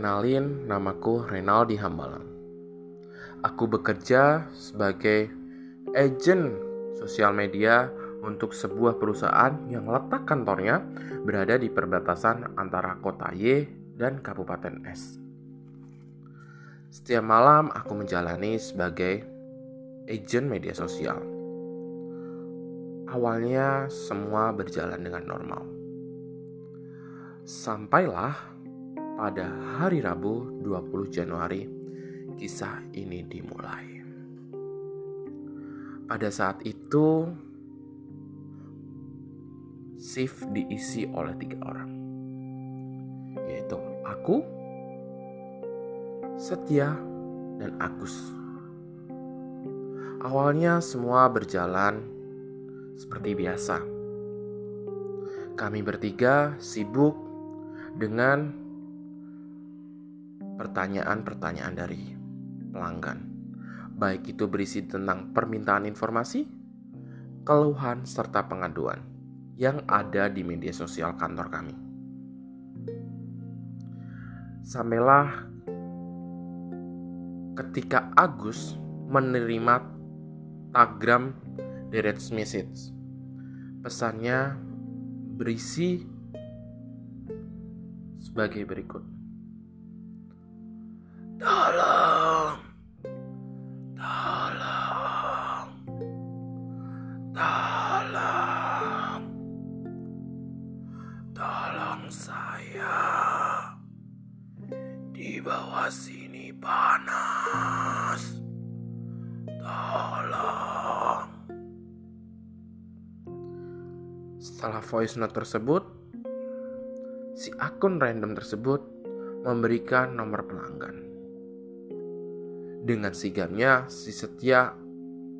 Kenalin, namaku Renaldi Hambalang. Aku bekerja sebagai agent sosial media untuk sebuah perusahaan yang letak kantornya berada di perbatasan antara kota Y dan Kabupaten S. Setiap malam aku menjalani sebagai agent media sosial. Awalnya semua berjalan dengan normal. Sampailah pada hari Rabu 20 Januari kisah ini dimulai. Pada saat itu shift diisi oleh tiga orang yaitu aku, Setia, dan Agus. Awalnya semua berjalan seperti biasa. Kami bertiga sibuk dengan pertanyaan-pertanyaan dari pelanggan, baik itu berisi tentang permintaan informasi, keluhan, serta pengaduan yang ada di media sosial kantor kami. Sampailah ketika Agus menerima tagram direct message. Pesannya berisi sebagai berikut. Panas. Tolong. Setelah voice note tersebut, si akun random tersebut memberikan nomor pelanggan. Dengan sigamnya, si Setia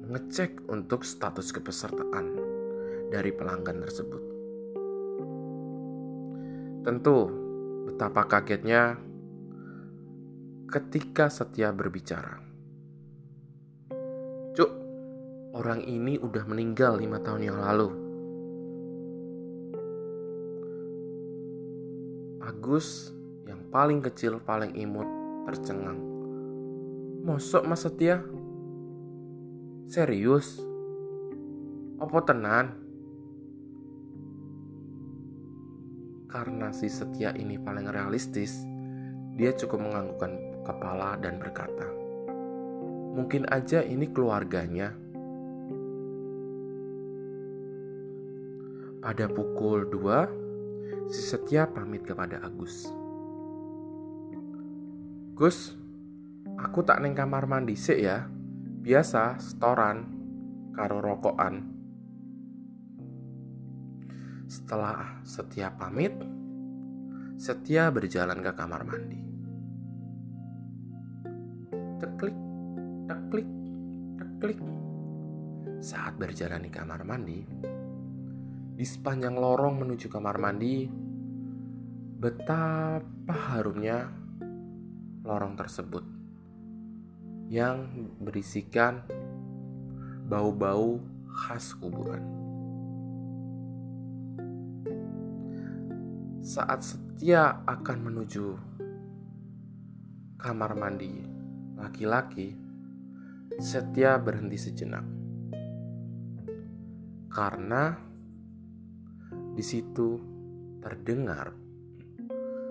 mengecek untuk status kepesertaan dari pelanggan tersebut. Tentu, betapa kagetnya ketika Setia berbicara. Cuk, orang ini udah meninggal lima tahun yang lalu. Agus yang paling kecil, paling imut, tercengang. Mosok Mas Setia? Serius? Apa tenan? Karena si Setia ini paling realistis, dia cukup menganggukkan kepala dan berkata, Mungkin aja ini keluarganya. Pada pukul 2, si Setia pamit kepada Agus. Gus, aku tak neng kamar mandi sih ya. Biasa setoran karo rokokan. Setelah Setia pamit, Setia berjalan ke kamar mandi. Teklik, teklik, teklik. Saat berjalan di kamar mandi, di sepanjang lorong menuju kamar mandi, betapa harumnya lorong tersebut yang berisikan bau-bau khas kuburan. Saat Setia akan menuju kamar mandi laki-laki, Setia berhenti sejenak. Karena di situ terdengar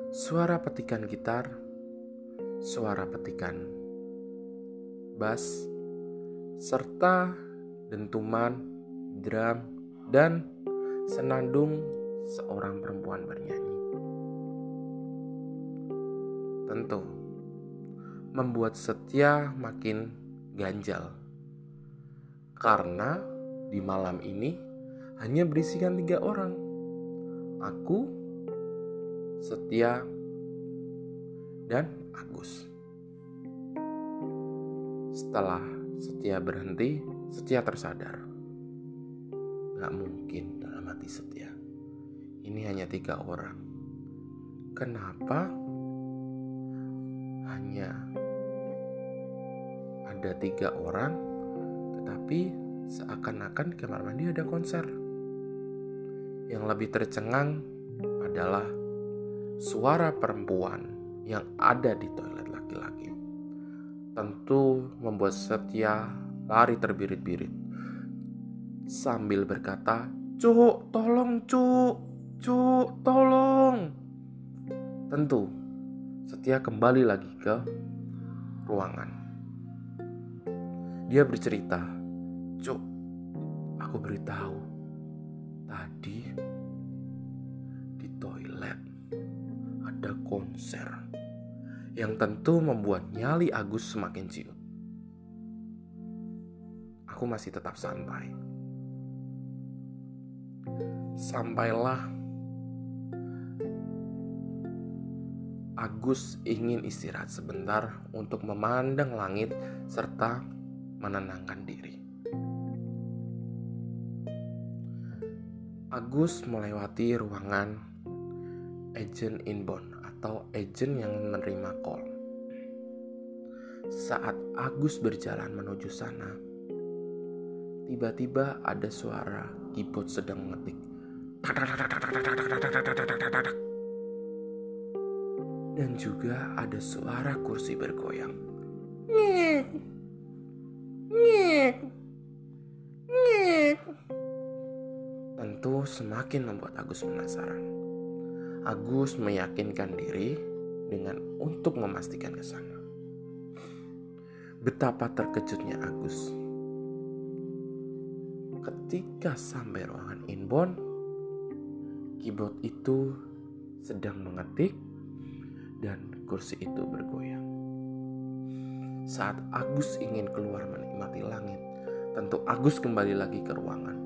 suara petikan gitar, suara petikan bass, serta dentuman drum dan senandung seorang perempuan bernyanyi. Tentu membuat Setia makin ganjal karena di malam ini hanya berisikan tiga orang. Aku, Setia, dan Agus. Setelah Setia berhenti, Setia tersadar. Gak mungkin dalam hati Setia. Ini hanya tiga orang. Kenapa hanya ada tiga orang, tetapi seakan-akan kamar mandi ada konser. Yang lebih tercengang adalah suara perempuan yang ada di toilet laki-laki. Tentu membuat Setia lari terbirit-birit sambil berkata, "Cuk, tolong, Cuk. Cuk, tolong." Tentu Setia kembali lagi ke ruangan. Dia bercerita, "Cuk, aku beritahu tadi di toilet ada konser yang tentu membuat nyali Agus semakin ciut. Aku masih tetap santai. Sampailah Agus ingin istirahat sebentar untuk memandang langit serta menenangkan diri. Agus melewati ruangan agent inbound atau agent yang menerima call. Saat Agus berjalan menuju sana, tiba-tiba ada suara keyboard sedang mengetik. Dan juga ada suara kursi bergoyang. Tentu semakin membuat Agus penasaran. Agus meyakinkan diri dengan untuk memastikan ke sana. Betapa terkejutnya Agus ketika sampai ruangan inbound, keyboard itu sedang mengetik dan kursi itu bergoyang. Saat Agus ingin keluar menikmati langit, tentu Agus kembali lagi ke ruangan.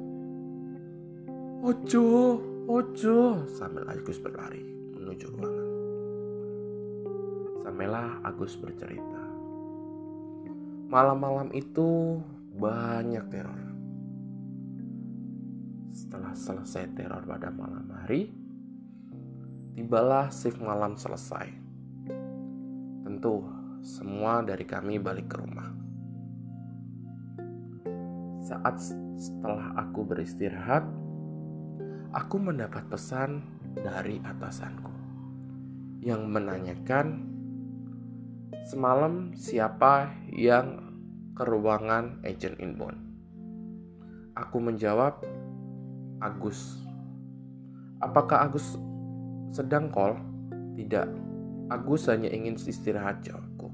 Ojo, ojo, sambil Agus berlari menuju ruangan. Sampailah Agus bercerita. Malam-malam itu banyak teror. Setelah selesai teror pada malam hari, tibalah shift malam selesai. Tentu semua dari kami balik ke rumah. Saat setelah aku beristirahat, aku mendapat pesan dari atasanku yang menanyakan semalam siapa yang ke ruangan agent inbound. Aku menjawab, Agus. Apakah Agus sedang call? Tidak. Agus hanya ingin istirahat jawabku.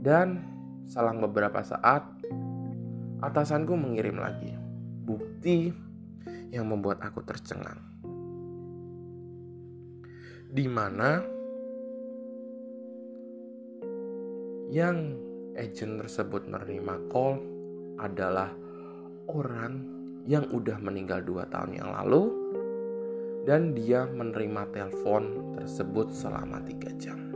Dan selang beberapa saat, atasanku mengirim lagi bukti yang membuat aku tercengang. Di mana yang agent tersebut menerima call adalah orang yang udah meninggal dua tahun yang lalu dan dia menerima telepon tersebut selama tiga jam.